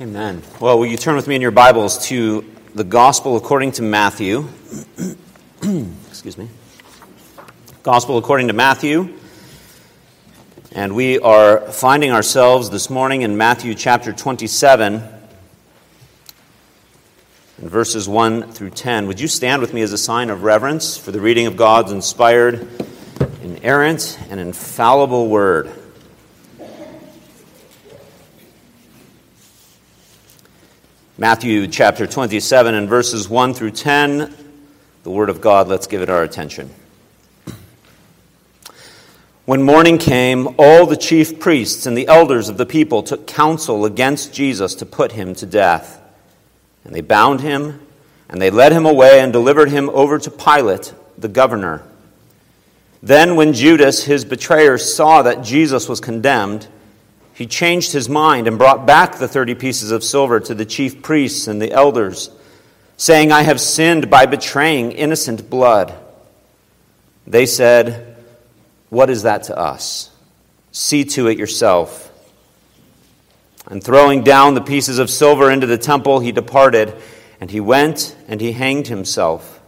Amen. Well, will you turn with me in your Bibles to the Gospel according to Matthew? Excuse me. Gospel according to Matthew. And we are finding ourselves this morning in Matthew chapter 27, in verses 1 through 10. Would you stand with me as a sign of reverence for the reading of God's inspired, inerrant, and infallible word? Matthew chapter 27 and verses 1 through 10, the Word of God, let's give it our attention. When morning came, all the chief priests and the elders of the people took counsel against Jesus to put him to death. And they bound him, and they led him away and delivered him over to Pilate, the governor. Then, when Judas, his betrayer, saw that Jesus was condemned, he changed his mind and brought back the thirty pieces of silver to the chief priests and the elders, saying, I have sinned by betraying innocent blood. They said, What is that to us? See to it yourself. And throwing down the pieces of silver into the temple, he departed, and he went and he hanged himself.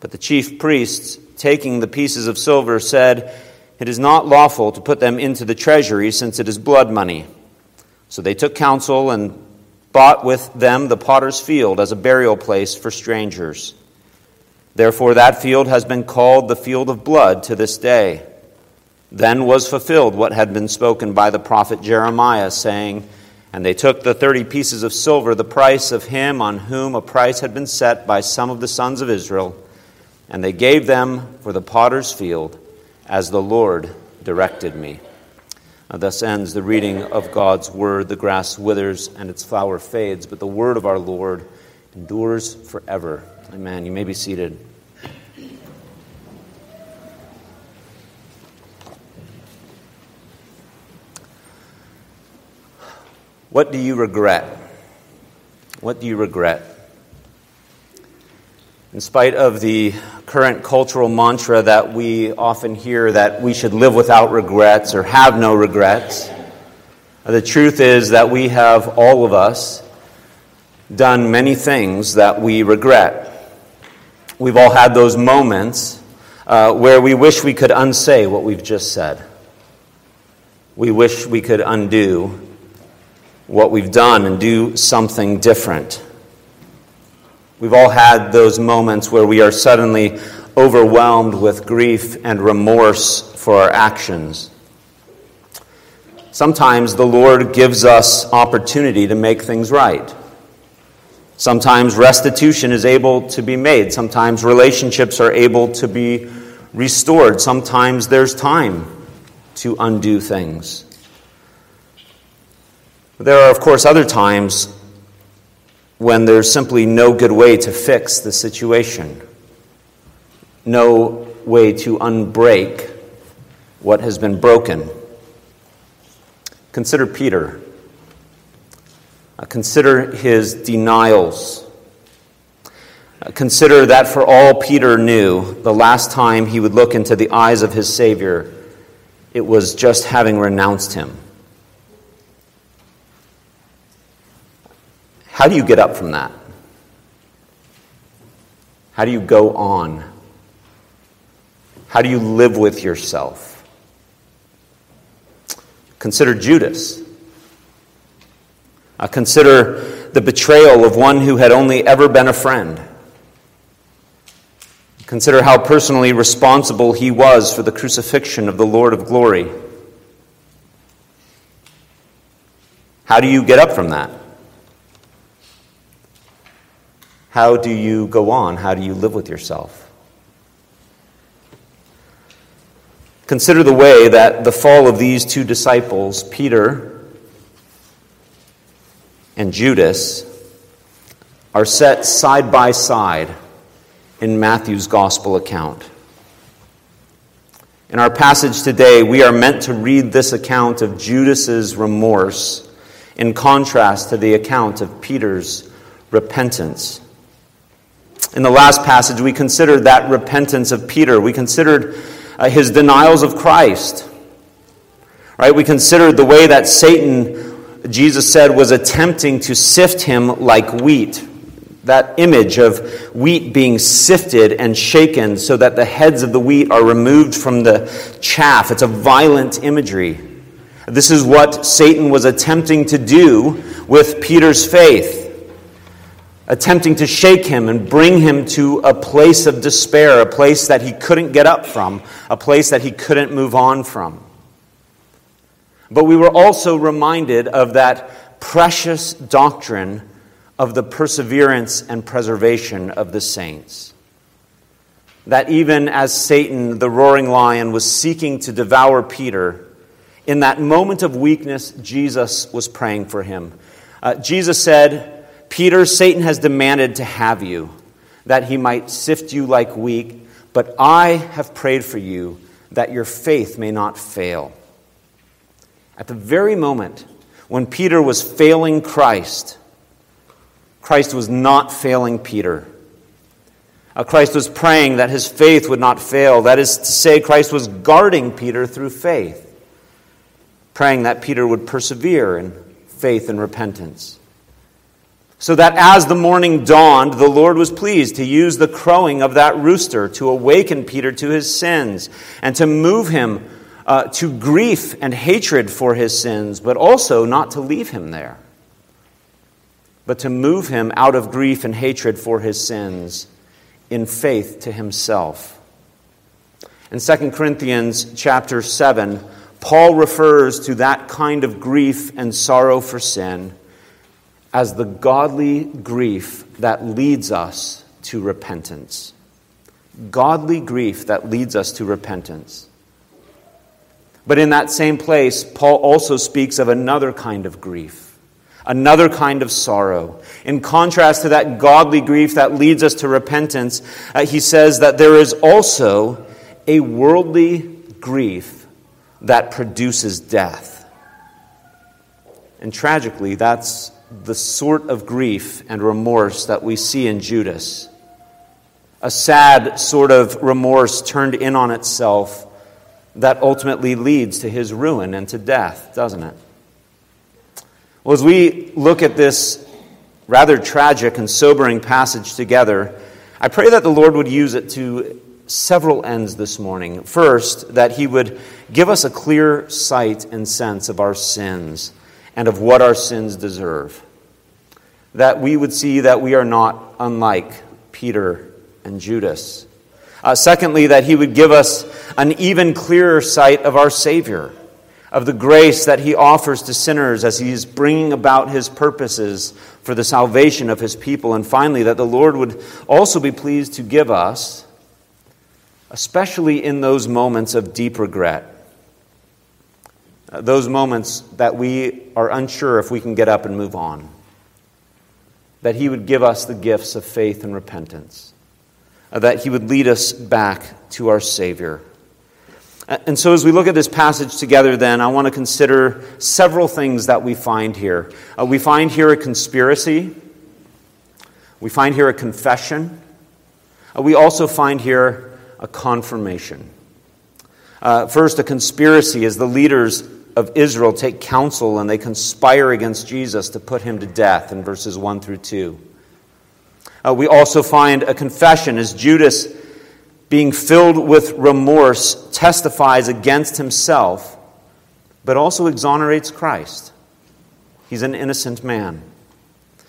But the chief priests, taking the pieces of silver, said, it is not lawful to put them into the treasury, since it is blood money. So they took counsel and bought with them the potter's field as a burial place for strangers. Therefore, that field has been called the field of blood to this day. Then was fulfilled what had been spoken by the prophet Jeremiah, saying, And they took the thirty pieces of silver, the price of him on whom a price had been set by some of the sons of Israel, and they gave them for the potter's field as the Lord directed me. Uh, thus ends the reading of God's word. The grass withers and its flower fades, but the word of our Lord endures forever. Amen. You may be seated. What do you regret? What do you regret? In spite of the current cultural mantra that we often hear that we should live without regrets or have no regrets, the truth is that we have, all of us, done many things that we regret. We've all had those moments uh, where we wish we could unsay what we've just said. We wish we could undo what we've done and do something different. We've all had those moments where we are suddenly overwhelmed with grief and remorse for our actions. Sometimes the Lord gives us opportunity to make things right. Sometimes restitution is able to be made. Sometimes relationships are able to be restored. Sometimes there's time to undo things. There are, of course, other times when there's simply no good way to fix the situation, no way to unbreak what has been broken. Consider Peter. Uh, consider his denials. Uh, consider that for all Peter knew, the last time he would look into the eyes of his Savior, it was just having renounced him. How do you get up from that? How do you go on? How do you live with yourself? Consider Judas. Uh, consider the betrayal of one who had only ever been a friend. Consider how personally responsible he was for the crucifixion of the Lord of glory. How do you get up from that? How do you go on? How do you live with yourself? Consider the way that the fall of these two disciples, Peter and Judas, are set side by side in Matthew's gospel account. In our passage today, we are meant to read this account of Judas's remorse in contrast to the account of Peter's repentance. In the last passage, we considered that repentance of Peter. We considered uh, his denials of Christ. Right? We considered the way that Satan Jesus said, was attempting to sift him like wheat. That image of wheat being sifted and shaken so that the heads of the wheat are removed from the chaff. It's a violent imagery. This is what Satan was attempting to do with Peter's faith attempting to shake him and bring him to a place of despair, a place that he couldn't get up from, a place that he couldn't move on from. But we were also reminded of that precious doctrine of the perseverance and preservation of the saints. That even as Satan, the roaring lion, was seeking to devour Peter, in that moment of weakness, Jesus was praying for him. Uh, Jesus said, Peter, Satan has demanded to have you, that he might sift you like wheat, but I have prayed for you that your faith may not fail. At the very moment when Peter was failing Christ, Christ was not failing Peter. Uh, Christ was praying that his faith would not fail. That is to say, Christ was guarding Peter through faith, praying that Peter would persevere in faith and repentance. So that as the morning dawned, the Lord was pleased to use the crowing of that rooster to awaken Peter to his sins and to move him uh, to grief and hatred for his sins, but also not to leave him there, but to move him out of grief and hatred for his sins in faith to himself. In 2 Corinthians chapter 7, Paul refers to that kind of grief and sorrow for sin as the godly grief that leads us to repentance. Godly grief that leads us to repentance. But in that same place, Paul also speaks of another kind of grief, another kind of sorrow. In contrast to that godly grief that leads us to repentance, uh, he says that there is also a worldly grief that produces death. And tragically, that's the sort of grief and remorse that we see in Judas. A sad sort of remorse turned in on itself that ultimately leads to his ruin and to death, doesn't it? Well, as we look at this rather tragic and sobering passage together, I pray that the Lord would use it to several ends this morning. First, that He would give us a clear sight and sense of our sins and of what our sins deserve. That we would see that we are not unlike Peter and Judas. Uh, secondly, that he would give us an even clearer sight of our Savior, of the grace that he offers to sinners as he is bringing about his purposes for the salvation of his people. And finally, that the Lord would also be pleased to give us, especially in those moments of deep regret, those moments that we are unsure if we can get up and move on. That He would give us the gifts of faith and repentance. Uh, that He would lead us back to our Savior. And so, as we look at this passage together, then, I want to consider several things that we find here. Uh, we find here a conspiracy, we find here a confession, uh, we also find here a confirmation. Uh, first, a conspiracy as the leaders of Israel take counsel and they conspire against Jesus to put him to death in verses 1 through 2. Uh, we also find a confession as Judas, being filled with remorse, testifies against himself, but also exonerates Christ. He's an innocent man.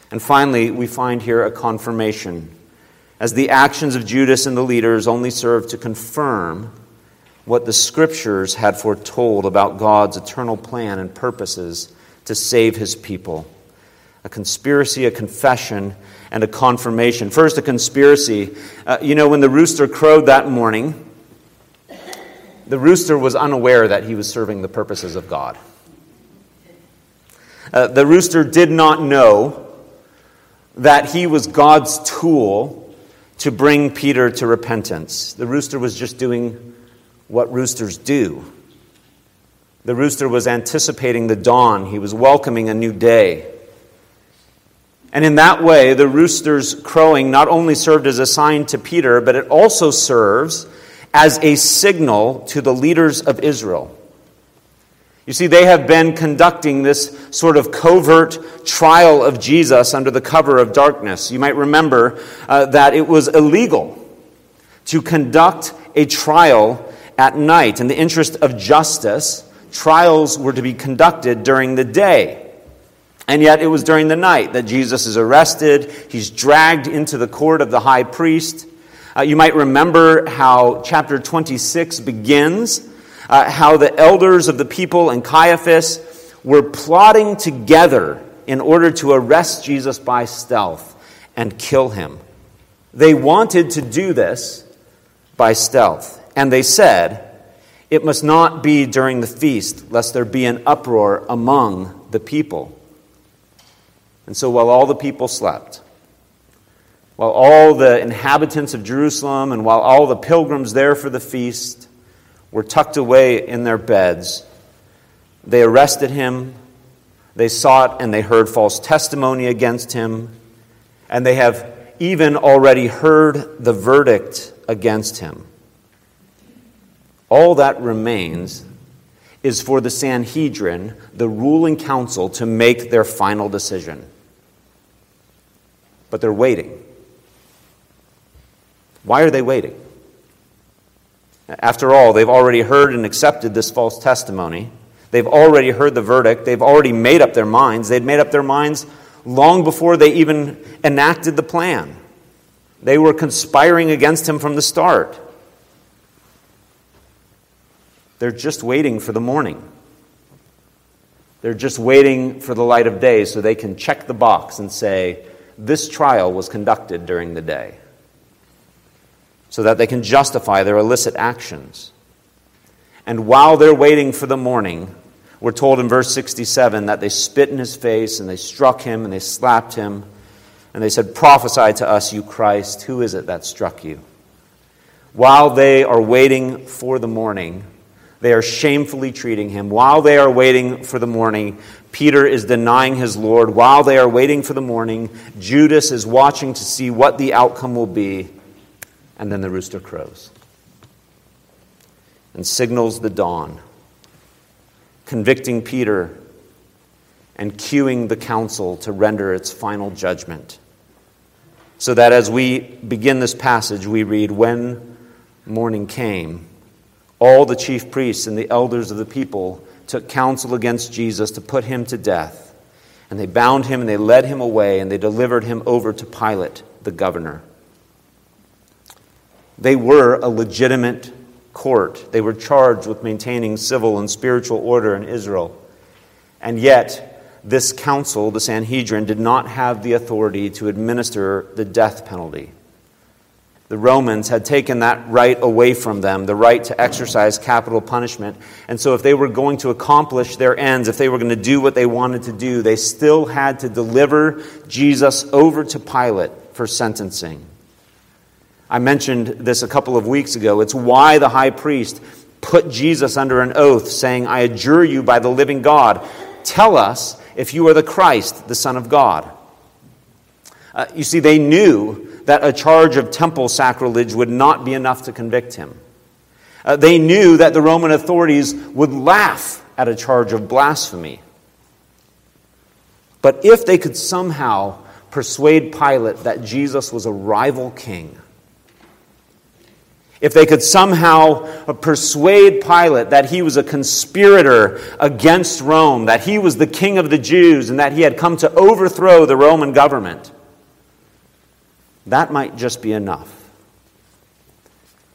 And finally, we find here a confirmation, as the actions of Judas and the leaders only serve to confirm what the scriptures had foretold about God's eternal plan and purposes to save his people. A conspiracy, a confession, and a confirmation. First, a conspiracy. Uh, you know, when the rooster crowed that morning, the rooster was unaware that he was serving the purposes of God. Uh, the rooster did not know that he was God's tool to bring Peter to repentance. The rooster was just doing what roosters do. The rooster was anticipating the dawn, he was welcoming a new day. And in that way, the rooster's crowing not only served as a sign to Peter, but it also serves as a signal to the leaders of Israel. You see, they have been conducting this sort of covert trial of Jesus under the cover of darkness. You might remember uh, that it was illegal to conduct a trial at night. In the interest of justice, trials were to be conducted during the day. And yet it was during the night that Jesus is arrested. He's dragged into the court of the high priest. Uh, you might remember how chapter 26 begins uh, how the elders of the people and Caiaphas were plotting together in order to arrest Jesus by stealth and kill him. They wanted to do this by stealth. And they said, It must not be during the feast, lest there be an uproar among the people. And so while all the people slept, while all the inhabitants of Jerusalem and while all the pilgrims there for the feast were tucked away in their beds. They arrested him, they sought and they heard false testimony against him, and they have even already heard the verdict against him. All that remains is for the Sanhedrin, the ruling council, to make their final decision. But they're waiting. Why are they waiting? After all, they've already heard and accepted this false testimony. They've already heard the verdict. They've already made up their minds. They'd made up their minds long before they even enacted the plan. They were conspiring against him from the start. They're just waiting for the morning. They're just waiting for the light of day so they can check the box and say, This trial was conducted during the day so that they can justify their illicit actions. And while they're waiting for the morning, we're told in verse 67 that they spit in his face and they struck him and they slapped him and they said, Prophesy to us, you Christ. Who is it that struck you? While they are waiting for the morning, they are shamefully treating him. While they are waiting for the morning, Peter is denying his Lord. While they are waiting for the morning, Judas is watching to see what the outcome will be and then the rooster crows and signals the dawn, convicting Peter and cueing the council to render its final judgment. So that as we begin this passage, we read, When morning came, all the chief priests and the elders of the people took counsel against Jesus to put him to death. And they bound him and they led him away and they delivered him over to Pilate, the governor. They were a legitimate court. They were charged with maintaining civil and spiritual order in Israel. And yet, this council, the Sanhedrin, did not have the authority to administer the death penalty. The Romans had taken that right away from them, the right to exercise capital punishment. And so, if they were going to accomplish their ends, if they were going to do what they wanted to do, they still had to deliver Jesus over to Pilate for sentencing. I mentioned this a couple of weeks ago. It's why the high priest put Jesus under an oath, saying, I adjure you by the living God, tell us if you are the Christ, the Son of God. Uh, you see, they knew that a charge of temple sacrilege would not be enough to convict him. Uh, they knew that the Roman authorities would laugh at a charge of blasphemy. But if they could somehow persuade Pilate that Jesus was a rival king, if they could somehow persuade Pilate that he was a conspirator against Rome, that he was the king of the Jews, and that he had come to overthrow the Roman government, that might just be enough.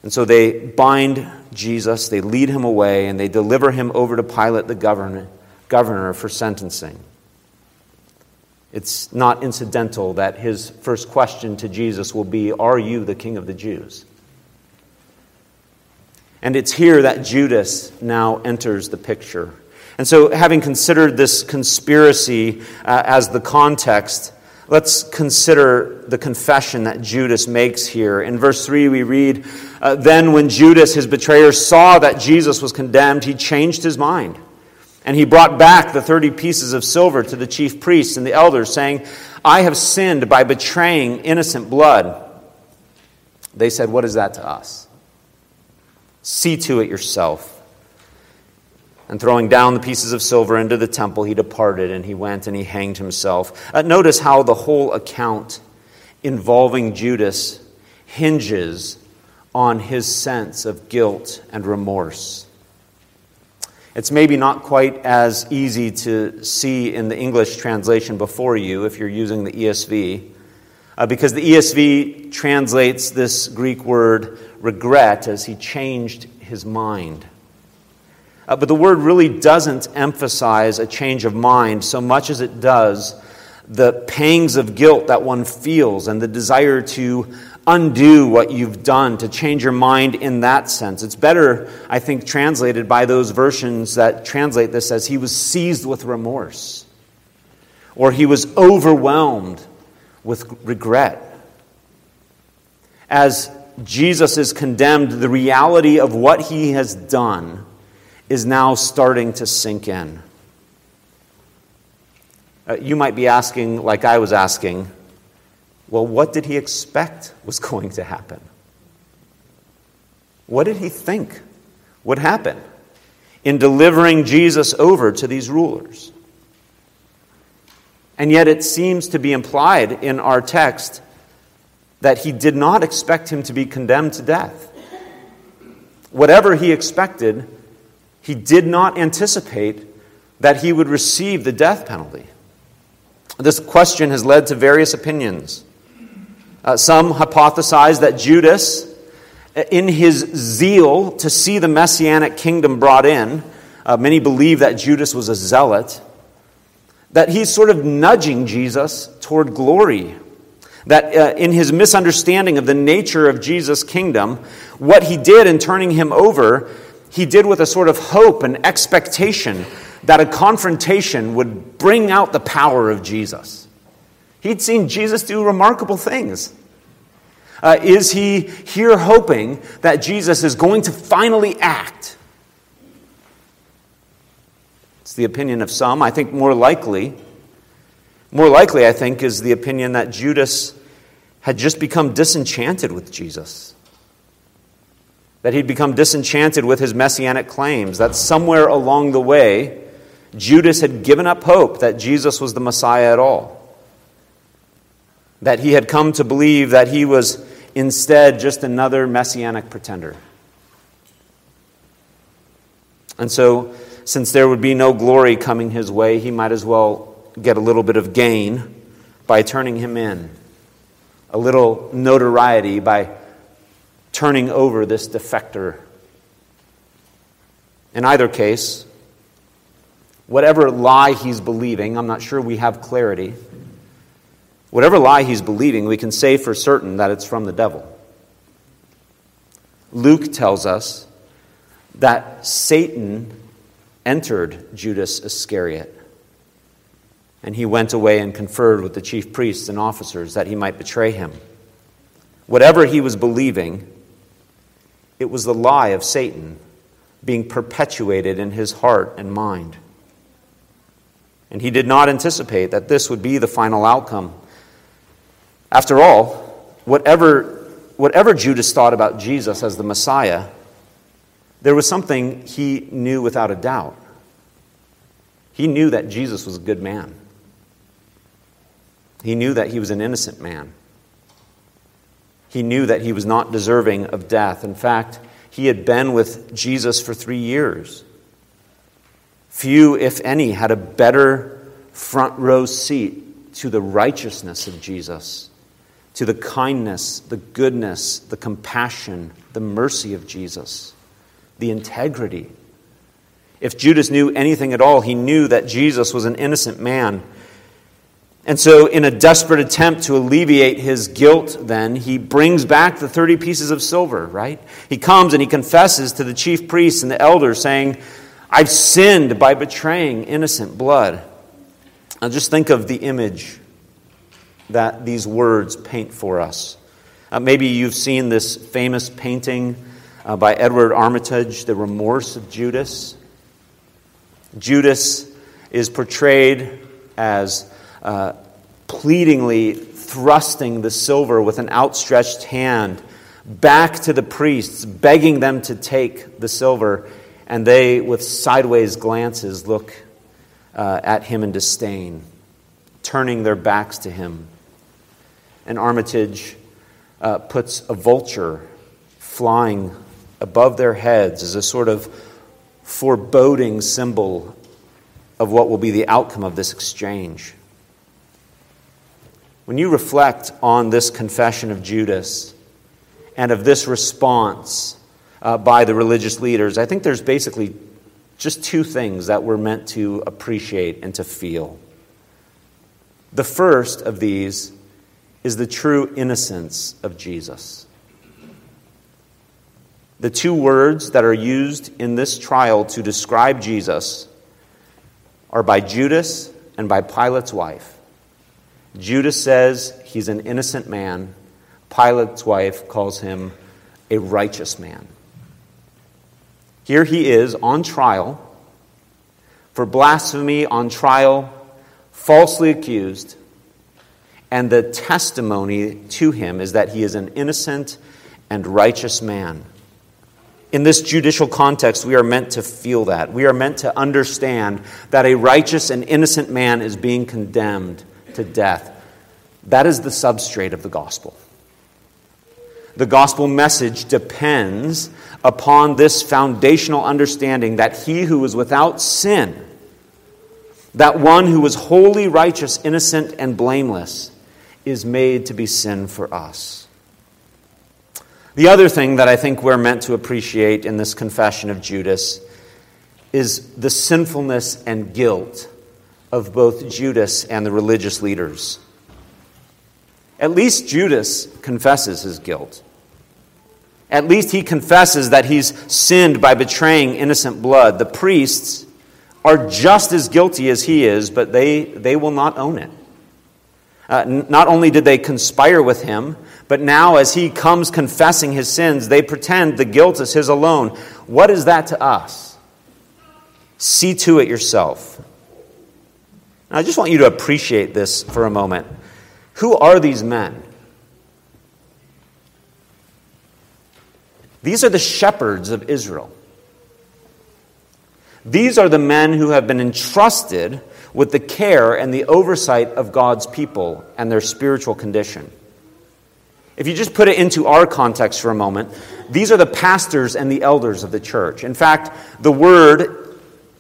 And so they bind Jesus, they lead him away, and they deliver him over to Pilate, the governor, governor for sentencing. It's not incidental that his first question to Jesus will be Are you the king of the Jews? And it's here that Judas now enters the picture. And so, having considered this conspiracy uh, as the context, let's consider the confession that Judas makes here. In verse 3, we read uh, Then, when Judas, his betrayer, saw that Jesus was condemned, he changed his mind. And he brought back the 30 pieces of silver to the chief priests and the elders, saying, I have sinned by betraying innocent blood. They said, What is that to us? See to it yourself. And throwing down the pieces of silver into the temple, he departed and he went and he hanged himself. Uh, notice how the whole account involving Judas hinges on his sense of guilt and remorse. It's maybe not quite as easy to see in the English translation before you if you're using the ESV, uh, because the ESV translates this Greek word regret as he changed his mind. Uh, but the word really doesn't emphasize a change of mind so much as it does the pangs of guilt that one feels and the desire to undo what you've done, to change your mind in that sense. It's better, I think, translated by those versions that translate this as he was seized with remorse or he was overwhelmed with regret. As Jesus is condemned, the reality of what he has done is now starting to sink in. Uh, you might be asking, like I was asking, well, what did he expect was going to happen? What did he think would happen in delivering Jesus over to these rulers? And yet, it seems to be implied in our text that he did not expect him to be condemned to death. Whatever he expected, he did not anticipate that he would receive the death penalty. This question has led to various opinions. Uh, some hypothesize that Judas, in his zeal to see the messianic kingdom brought in, uh, many believe that Judas was a zealot, that he's sort of nudging Jesus toward glory. That uh, in his misunderstanding of the nature of Jesus' kingdom, what he did in turning him over he did with a sort of hope and expectation that a confrontation would bring out the power of Jesus. He'd seen Jesus do remarkable things. Uh, is he here hoping that Jesus is going to finally act? It's the opinion of some. I think more likely, more likely, I think, is the opinion that Judas had just become disenchanted with Jesus that he'd become disenchanted with his messianic claims, that somewhere along the way, Judas had given up hope that Jesus was the Messiah at all. That he had come to believe that he was instead just another messianic pretender. And so, since there would be no glory coming his way, he might as well get a little bit of gain by turning him in, a little notoriety by turning over this defector. In either case, whatever lie he's believing, I'm not sure we have clarity. Whatever lie he's believing, we can say for certain that it's from the devil. Luke tells us that Satan entered Judas Iscariot. And he went away and conferred with the chief priests and officers that he might betray him. Whatever he was believing, it was the lie of Satan being perpetuated in his heart and mind. And he did not anticipate that this would be the final outcome. After all, whatever, whatever Judas thought about Jesus as the Messiah, there was something he knew without a doubt. He knew that Jesus was a good man. He knew that he was an innocent man. He knew that he was not deserving of death. In fact, he had been with Jesus for three years. Few, if any, had a better front row seat to the righteousness of Jesus, to the kindness, the goodness, the compassion, the mercy of Jesus, the integrity. If Judas knew anything at all, he knew that Jesus was an innocent man and so, in a desperate attempt to alleviate his guilt, then, he brings back the 30 pieces of silver, right? He comes and he confesses to the chief priests and the elders, saying, I've sinned by betraying innocent blood. Now, just think of the image that these words paint for us. Uh, maybe you've seen this famous painting uh, by Edward Armitage, The Remorse of Judas. Judas is portrayed as pleadingly thrusting the silver with an outstretched hand back to the priests, begging them to take the silver. and they, with sideways glances, look uh, at him in disdain, turning their backs to him. And Armitage uh, puts a vulture flying above their heads as a sort of foreboding symbol of what will be the outcome of this exchange. When you reflect on this confession of Judas and of this response uh, by the religious leaders, I think there's basically just two things that we're meant to appreciate and to feel. The first of these is the true innocence of Jesus. The two words that are used in this trial to describe Jesus are by Judas and by Pilate's wife. Judas says he's an innocent man. Pilate's wife calls him a righteous man. Here he is on trial for blasphemy, on trial, falsely accused, and the testimony to him is that he is an innocent and righteous man. In this judicial context, we are meant to feel that. We are meant to understand that a righteous and innocent man is being condemned to death. That is the substrate of the gospel. The gospel message depends upon this foundational understanding that he who is without sin, that one who is wholly righteous, innocent, and blameless, is made to be sin for us. The other thing that I think we're meant to appreciate in this confession of Judas is the sinfulness and guilt of both Judas and the religious leaders. At least Judas confesses his guilt. At least he confesses that he's sinned by betraying innocent blood. The priests are just as guilty as he is, but they, they will not own it. Uh, not only did they conspire with him, but now, as he comes confessing his sins, they pretend the guilt is his alone. What is that to us? See to it yourself. I just want you to appreciate this for a moment. Who are these men? These are the shepherds of Israel. These are the men who have been entrusted with the care and the oversight of God's people and their spiritual condition. If you just put it into our context for a moment, these are the pastors and the elders of the church. In fact, the word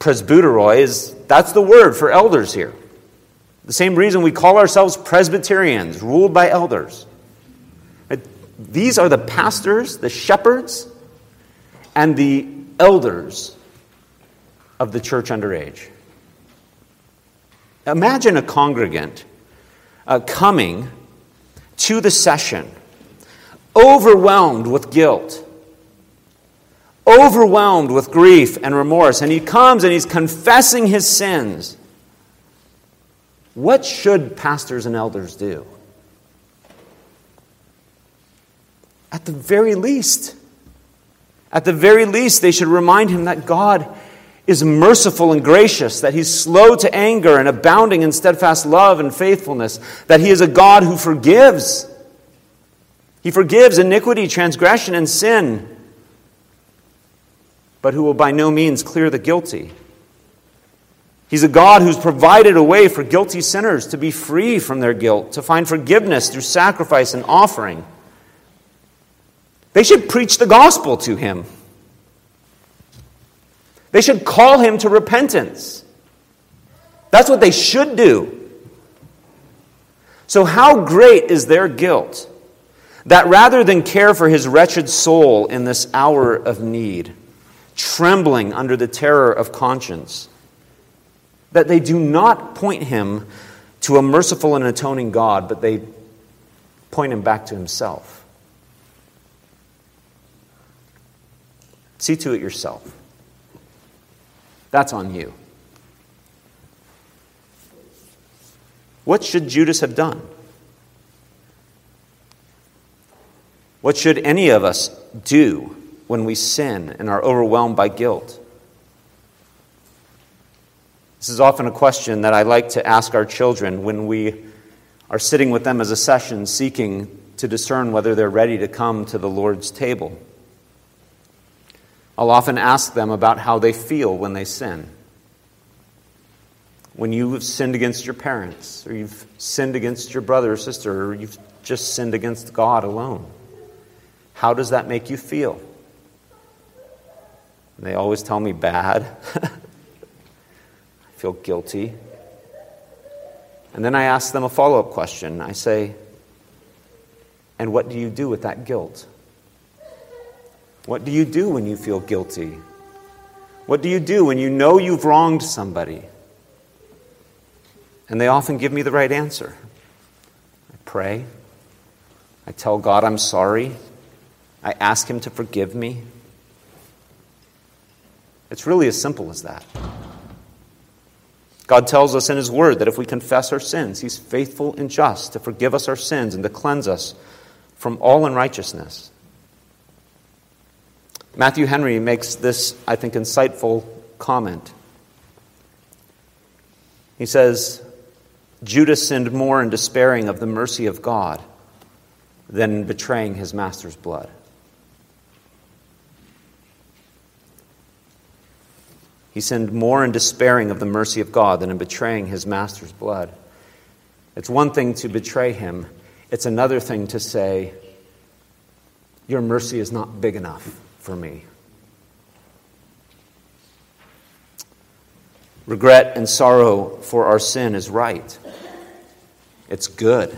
presbyteroi is that's the word for elders here. The same reason we call ourselves Presbyterians, ruled by elders. These are the pastors, the shepherds, and the elders of the church underage. Imagine a congregant uh, coming to the session overwhelmed with guilt, overwhelmed with grief and remorse, and he comes and he's confessing his sins. What should pastors and elders do? At the very least, at the very least, they should remind him that God is merciful and gracious, that he's slow to anger and abounding in steadfast love and faithfulness, that he is a God who forgives he forgives iniquity, transgression, and sin, but who will by no means clear the guilty. He's a God who's provided a way for guilty sinners to be free from their guilt, to find forgiveness through sacrifice and offering. They should preach the gospel to him. They should call him to repentance. That's what they should do. So, how great is their guilt? That rather than care for his wretched soul in this hour of need, trembling under the terror of conscience, that they do not point him to a merciful and atoning God, but they point him back to himself. See to it yourself. That's on you. What should Judas have done? What should any of us do when we sin and are overwhelmed by guilt? This is often a question that I like to ask our children when we are sitting with them as a session seeking to discern whether they're ready to come to the Lord's table. I'll often ask them about how they feel when they sin. When you have sinned against your parents, or you've sinned against your brother or sister, or you've just sinned against God alone, how does that make you feel? And they always tell me bad. I feel guilty. And then I ask them a follow up question. I say, And what do you do with that guilt? What do you do when you feel guilty? What do you do when you know you've wronged somebody? And they often give me the right answer. I pray. I tell God I'm sorry. I ask Him to forgive me. It's really as simple as that. God tells us in His Word that if we confess our sins, He's faithful and just to forgive us our sins and to cleanse us from all unrighteousness. Matthew Henry makes this, I think, insightful comment. He says, Judas sinned more in despairing of the mercy of God than in betraying his master's blood. He sinned more in despairing of the mercy of God than in betraying his master's blood. It's one thing to betray him, it's another thing to say, Your mercy is not big enough for me. Regret and sorrow for our sin is right. It's good.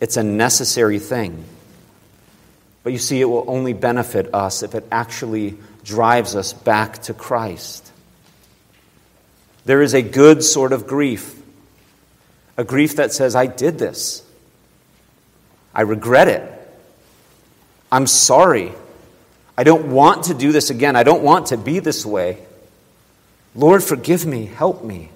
It's a necessary thing. But you see, it will only benefit us if it actually drives us back to Christ. There is a good sort of grief, a grief that says, I did this. I regret it. I'm sorry. I don't want to do this again. I don't want to be this way. Lord, forgive me. Help me.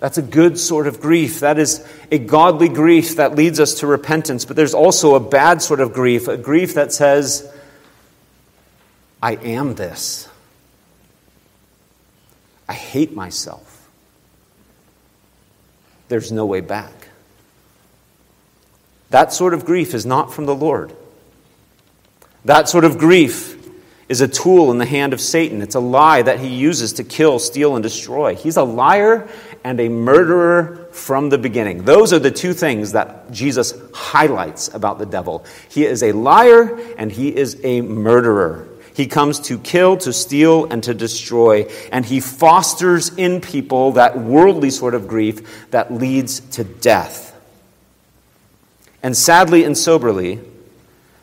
That's a good sort of grief. That is a godly grief that leads us to repentance. But there's also a bad sort of grief, a grief that says, I am this. I hate myself. There's no way back. That sort of grief is not from the Lord. That sort of grief is a tool in the hand of Satan. It's a lie that he uses to kill, steal, and destroy. He's a liar and a murderer from the beginning. Those are the two things that Jesus highlights about the devil. He is a liar and he is a murderer. He comes to kill, to steal, and to destroy. And he fosters in people that worldly sort of grief that leads to death. And sadly and soberly,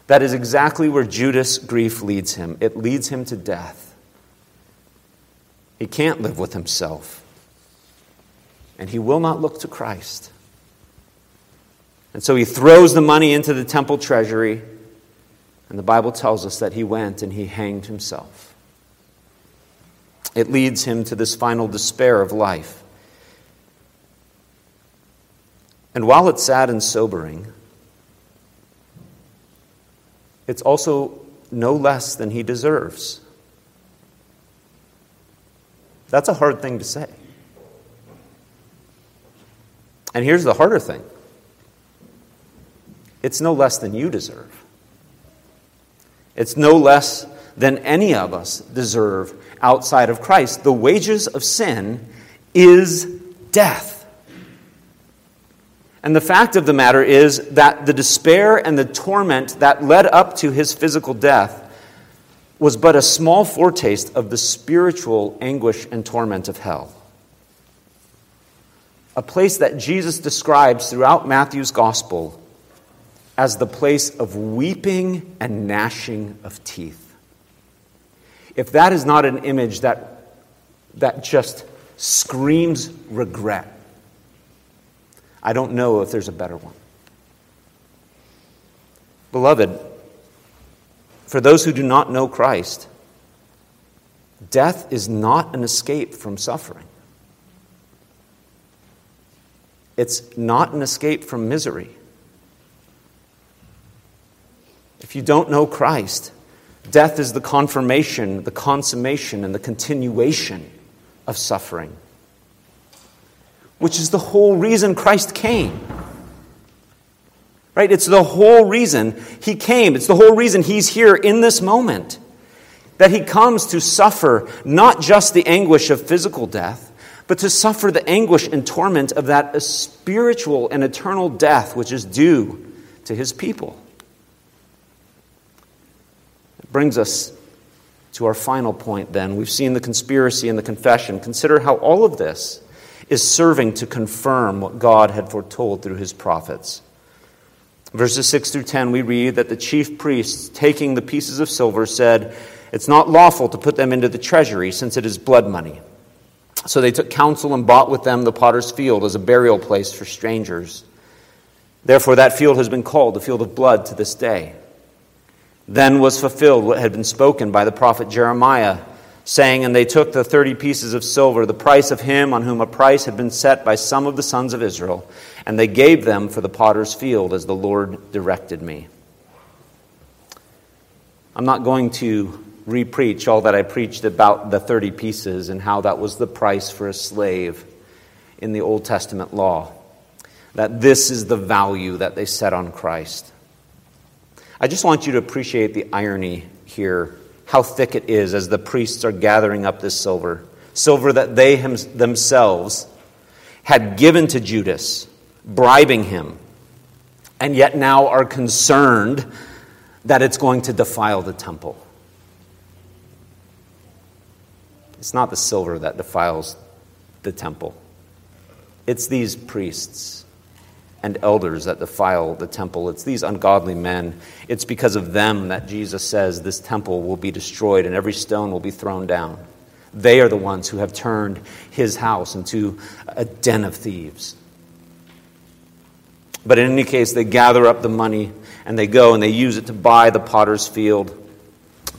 that is exactly where Judas' grief leads him. It leads him to death. He can't live with himself. And he will not look to Christ. And so he throws the money into the temple treasury and the Bible tells us that he went and he hanged himself. It leads him to this final despair of life. And while it's sad and sobering, it's also no less than he deserves. That's a hard thing to say. And here's the harder thing it's no less than you deserve. It's no less than any of us deserve outside of Christ. The wages of sin is death. And the fact of the matter is that the despair and the torment that led up to his physical death was but a small foretaste of the spiritual anguish and torment of hell. A place that Jesus describes throughout Matthew's gospel as the place of weeping and gnashing of teeth. If that is not an image that, that just screams regret, I don't know if there's a better one. Beloved, for those who do not know Christ, death is not an escape from suffering. It's not an escape from misery. If you don't know Christ, death is the confirmation, the consummation, and the continuation of suffering, which is the whole reason Christ came. Right? It's the whole reason he came. It's the whole reason he's here in this moment. that he comes to suffer not just the anguish of physical death, but to suffer the anguish and torment of that spiritual and eternal death which is due to his people. Brings us to our final point then. We've seen the conspiracy and the confession. Consider how all of this is serving to confirm what God had foretold through his prophets. Verses 6 through 10, we read that the chief priests, taking the pieces of silver, said, It's not lawful to put them into the treasury, since it is blood money. So they took counsel and bought with them the potter's field as a burial place for strangers. Therefore, that field has been called the field of blood to this day. Then was fulfilled what had been spoken by the prophet Jeremiah, saying, And they took the thirty pieces of silver, the price of him on whom a price had been set by some of the sons of Israel, and they gave them for the potter's field as the Lord directed me. I'm not going to repreach all that I preached about the 30 pieces and how that was the price for a slave in the Old Testament law. That this is the value that they set on Christ. I just want you to appreciate the irony here, how thick it is as the priests are gathering up this silver. Silver that they themselves had given to Judas, bribing him, and yet now are concerned that it's going to defile the temple. It's not the silver that defiles the temple, it's these priests and elders that defile the temple. It's these ungodly men. It's because of them that Jesus says this temple will be destroyed and every stone will be thrown down. They are the ones who have turned his house into a den of thieves. But in any case, they gather up the money and they go and they use it to buy the potter's field.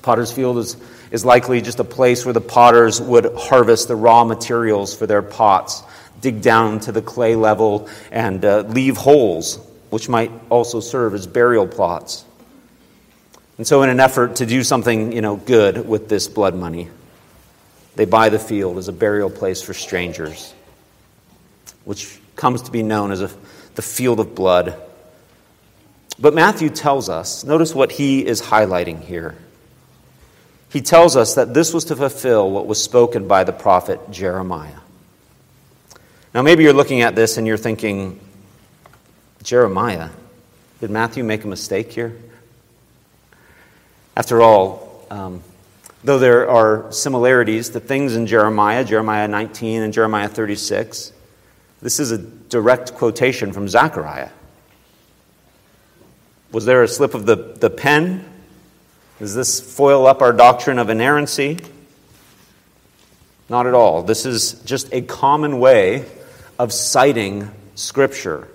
Potter's field is, is likely just a place where the potters would harvest the raw materials for their pots dig down to the clay level and uh, leave holes, which might also serve as burial plots. And so, in an effort to do something you know, good with this blood money, they buy the field as a burial place for strangers, which comes to be known as a, the field of blood. But Matthew tells us, notice what he is highlighting here. He tells us that this was to fulfill what was spoken by the prophet Jeremiah. Now, maybe you're looking at this and you're thinking, Jeremiah, did Matthew make a mistake here? After all, um, though there are similarities to things in Jeremiah, Jeremiah 19 and Jeremiah 36, this is a direct quotation from Zechariah. Was there a slip of the, the pen? Does this foil up our doctrine of inerrancy? Not at all. This is just a common way of citing Scripture.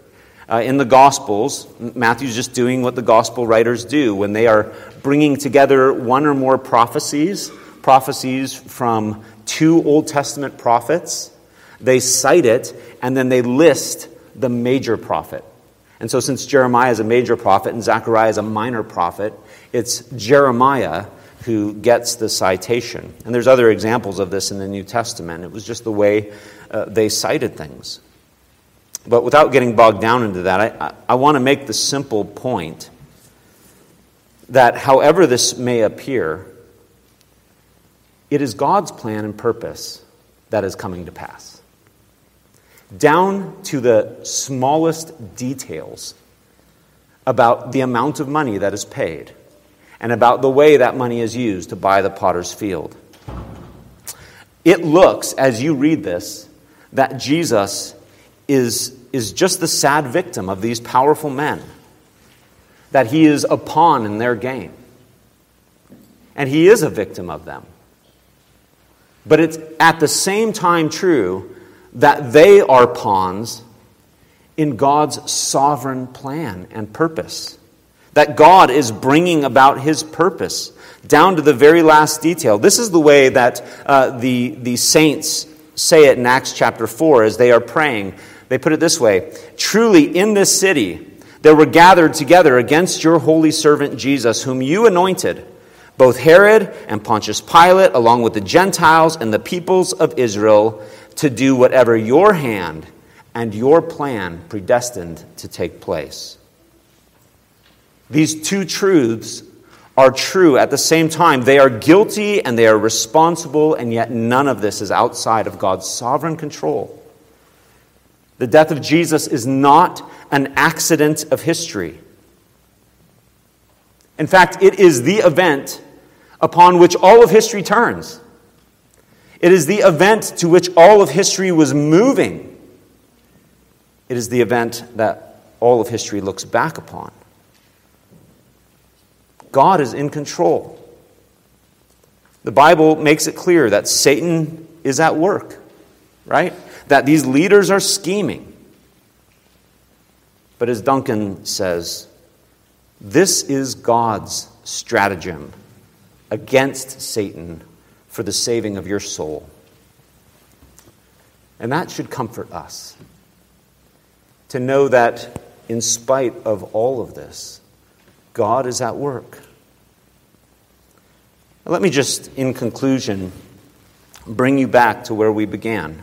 Uh, in the Gospels, Matthew's just doing what the Gospel writers do when they are bringing together one or more prophecies, prophecies from two Old Testament prophets. They cite it and then they list the major prophet. And so, since Jeremiah is a major prophet and Zechariah is a minor prophet, it's Jeremiah who gets the citation. And there's other examples of this in the New Testament. It was just the way uh, they cited things. But without getting bogged down into that, I, I, I want to make the simple point that however this may appear, it is God's plan and purpose that is coming to pass. Down to the smallest details about the amount of money that is paid and about the way that money is used to buy the potter's field. It looks, as you read this, that Jesus is, is just the sad victim of these powerful men, that he is a pawn in their game. And he is a victim of them. But it's at the same time true that they are pawns in God's sovereign plan and purpose. That God is bringing about his purpose down to the very last detail. This is the way that uh, the, the saints say it in Acts chapter 4 as they are praying. They put it this way Truly, in this city, there were gathered together against your holy servant Jesus, whom you anointed, both Herod and Pontius Pilate, along with the Gentiles and the peoples of Israel, to do whatever your hand and your plan predestined to take place. These two truths are true at the same time. They are guilty and they are responsible, and yet none of this is outside of God's sovereign control. The death of Jesus is not an accident of history. In fact, it is the event upon which all of history turns. It is the event to which all of history was moving. It is the event that all of history looks back upon. God is in control. The Bible makes it clear that Satan is at work, right? That these leaders are scheming. But as Duncan says, this is God's stratagem against Satan for the saving of your soul. And that should comfort us to know that in spite of all of this, God is at work. Let me just, in conclusion, bring you back to where we began.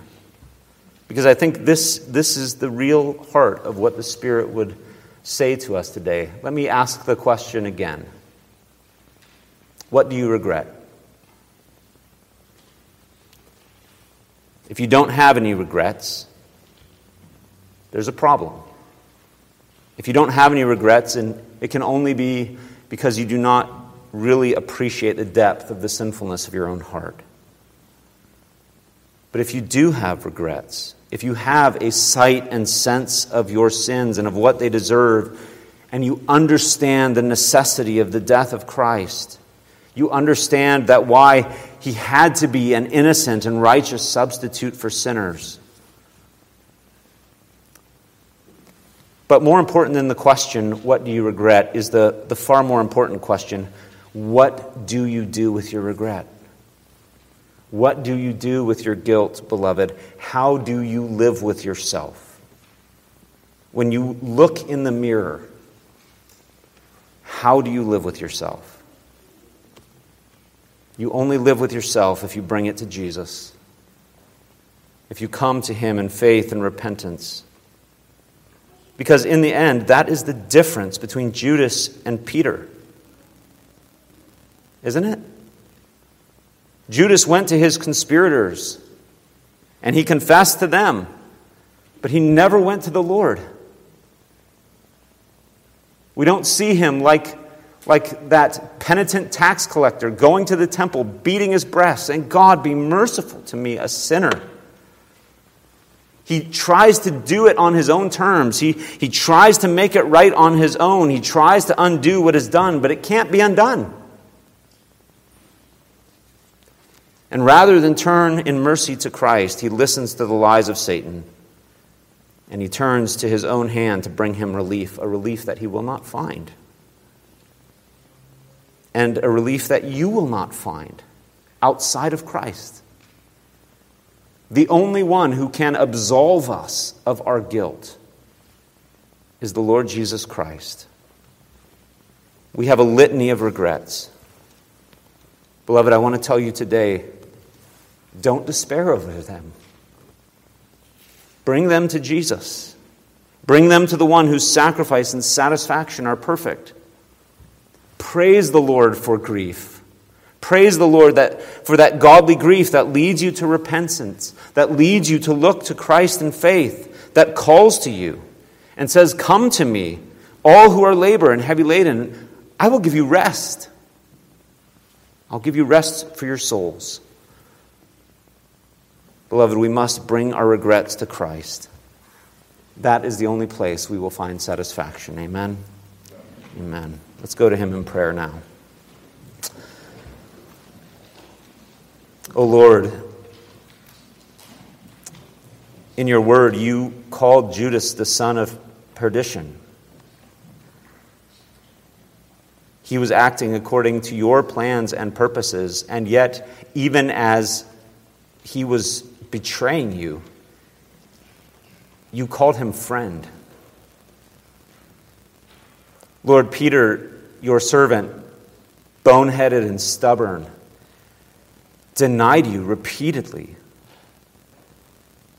Because I think this, this is the real heart of what the Spirit would say to us today. Let me ask the question again What do you regret? If you don't have any regrets, there's a problem. If you don't have any regrets, and it can only be because you do not really appreciate the depth of the sinfulness of your own heart. But if you do have regrets, if you have a sight and sense of your sins and of what they deserve, and you understand the necessity of the death of Christ, you understand that why he had to be an innocent and righteous substitute for sinners. But more important than the question, what do you regret, is the, the far more important question, what do you do with your regret? What do you do with your guilt, beloved? How do you live with yourself? When you look in the mirror, how do you live with yourself? You only live with yourself if you bring it to Jesus, if you come to Him in faith and repentance. Because in the end, that is the difference between Judas and Peter. Isn't it? Judas went to his conspirators and he confessed to them, but he never went to the Lord. We don't see him like, like that penitent tax collector going to the temple, beating his breast, saying, God, be merciful to me, a sinner. He tries to do it on his own terms. He, he tries to make it right on his own. He tries to undo what is done, but it can't be undone. And rather than turn in mercy to Christ, he listens to the lies of Satan and he turns to his own hand to bring him relief, a relief that he will not find, and a relief that you will not find outside of Christ. The only one who can absolve us of our guilt is the Lord Jesus Christ. We have a litany of regrets. Beloved, I want to tell you today don't despair over them. Bring them to Jesus. Bring them to the one whose sacrifice and satisfaction are perfect. Praise the Lord for grief. Praise the Lord that, for that godly grief that leads you to repentance, that leads you to look to Christ in faith, that calls to you and says, Come to me, all who are labor and heavy laden, I will give you rest. I'll give you rest for your souls. Beloved, we must bring our regrets to Christ. That is the only place we will find satisfaction. Amen. Amen. Let's go to Him in prayer now. O oh Lord, in your word, you called Judas the son of perdition. He was acting according to your plans and purposes, and yet, even as he was betraying you, you called him friend. Lord Peter, your servant, boneheaded and stubborn, denied you repeatedly,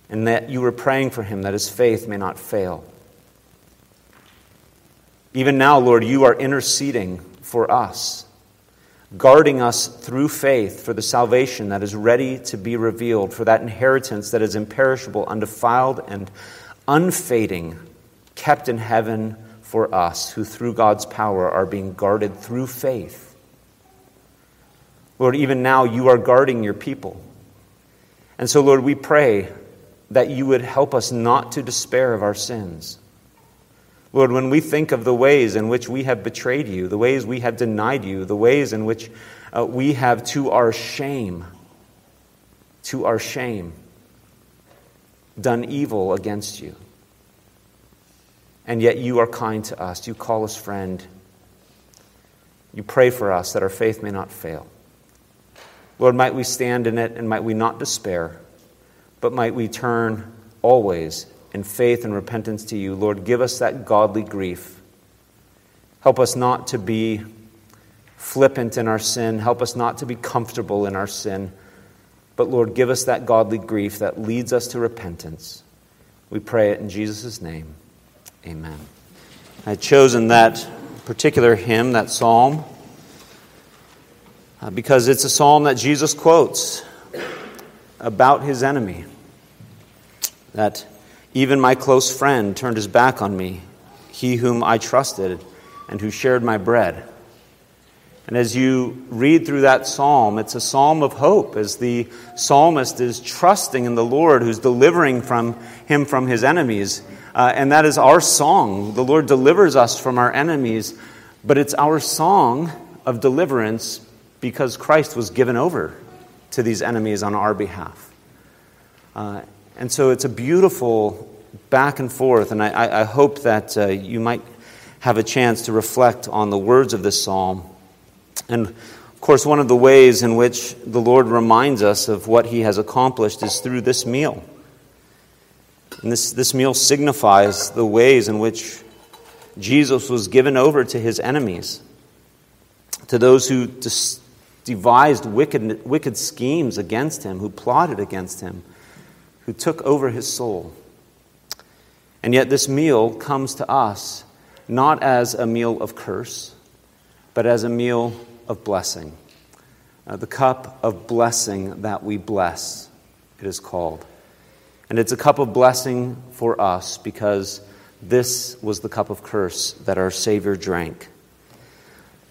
and that you were praying for him that his faith may not fail. Even now, Lord, you are interceding for us guarding us through faith for the salvation that is ready to be revealed, for that inheritance that is imperishable, undefiled, and unfading, kept in heaven for us, who through God's power are being guarded through faith. Lord, even now you are guarding your people. And so, Lord, we pray that you would help us not to despair of our sins. Lord, when we think of the ways in which we have betrayed you, the ways we have denied you, the ways in which uh, we have to our shame, to our shame, done evil against you. And yet you are kind to us. You call us friend. You pray for us that our faith may not fail. Lord, might we stand in it and might we not despair, but might we turn always in faith and repentance to you. Lord, give us that godly grief. Help us not to be flippant in our sin. Help us not to be comfortable in our sin. But Lord, give us that godly grief that leads us to repentance. We pray it in Jesus' name. Amen. I've chosen that particular hymn, that psalm, uh, because it's a psalm that Jesus quotes about his enemy. That even my close friend turned his back on me, he whom I trusted and who shared my bread. And as you read through that psalm, it's a psalm of hope as the psalmist is trusting in the Lord who's delivering from him from his enemies. Uh, and that is our song. The Lord delivers us from our enemies, but it's our song of deliverance because Christ was given over to these enemies on our behalf. Uh, and so it's a beautiful back and forth, and I, I hope that uh, you might have a chance to reflect on the words of this psalm. And of course, one of the ways in which the Lord reminds us of what he has accomplished is through this meal. And this, this meal signifies the ways in which Jesus was given over to his enemies, to those who dis- devised wicked, wicked schemes against him, who plotted against him who took over his soul. And yet, this meal comes to us not as a meal of curse, but as a meal of blessing. Uh, the cup of blessing that we bless, it is called. And it's a cup of blessing for us because this was the cup of curse that our Savior drank.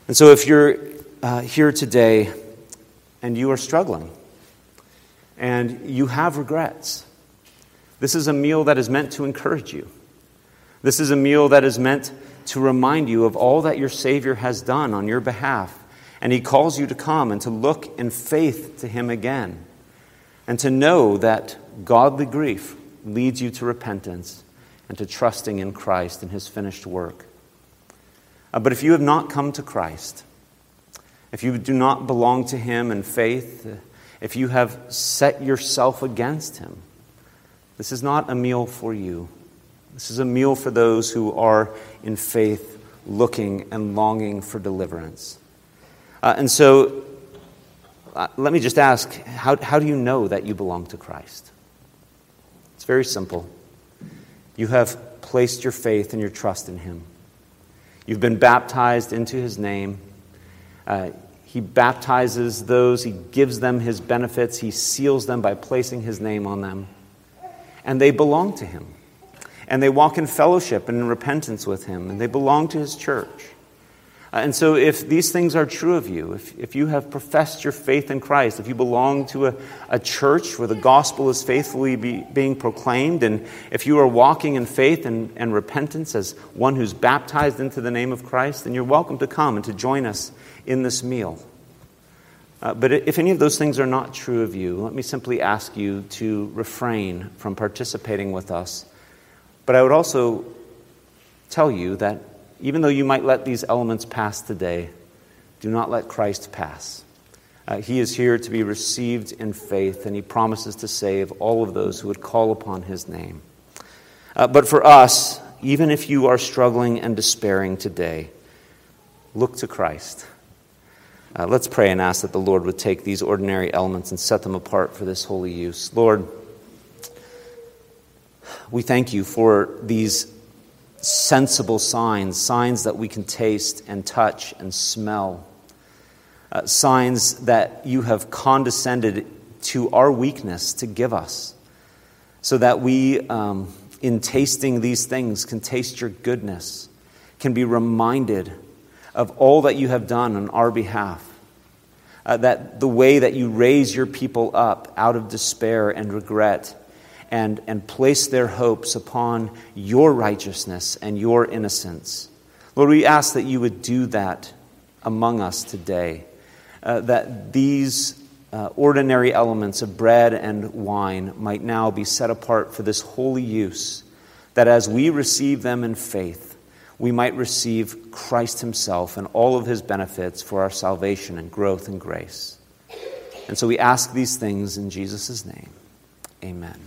And so, if you're uh, here today and you are struggling, and you have regrets. This is a meal that is meant to encourage you. This is a meal that is meant to remind you of all that your Savior has done on your behalf. And He calls you to come and to look in faith to Him again. And to know that godly grief leads you to repentance and to trusting in Christ and His finished work. Uh, but if you have not come to Christ, if you do not belong to Him in faith, if you have set yourself against him. This is not a meal for you. This is a meal for those who are in faith looking and longing for deliverance. Uh, and so, uh, let me just ask how, how do you know that you belong to Christ? It's very simple. You have placed your faith and your trust in Him. You've been baptized into His name. Uh, he baptizes those, He gives them His benefits, He seals them by placing His name on them. And they belong to Him. And they walk in fellowship and in repentance with Him, and they belong to His church. Uh, and so, if these things are true of you, if, if you have professed your faith in Christ, if you belong to a, a church where the gospel is faithfully be, being proclaimed, and if you are walking in faith and, and repentance as one who's baptized into the name of Christ, then you're welcome to come and to join us in this meal. Uh, but if any of those things are not true of you, let me simply ask you to refrain from participating with us. But I would also tell you that even though you might let these elements pass today, do not let Christ pass. Uh, he is here to be received in faith, and he promises to save all of those who would call upon his name. Uh, but for us, even if you are struggling and despairing today, look to Christ. Uh, let's pray and ask that the Lord would take these ordinary elements and set them apart for this holy use. Lord, we thank you for these sensible signs, signs that we can taste and touch and smell. uh, signs that you have condescended to our weakness to give us, so that we, um, in tasting these things, can taste your goodness, can be reminded of all that you have done on our behalf. Uh, that the way that you raise your people up out of despair and regret and, and place their hopes upon your righteousness and your innocence. Lord, we ask that you would do that among us today, uh, that these uh, ordinary elements of bread and wine might now be set apart for this holy use, that as we receive them in faith, we might receive Christ Himself and all of His benefits for our salvation and growth and grace. And so we ask these things in Jesus' name. Amen.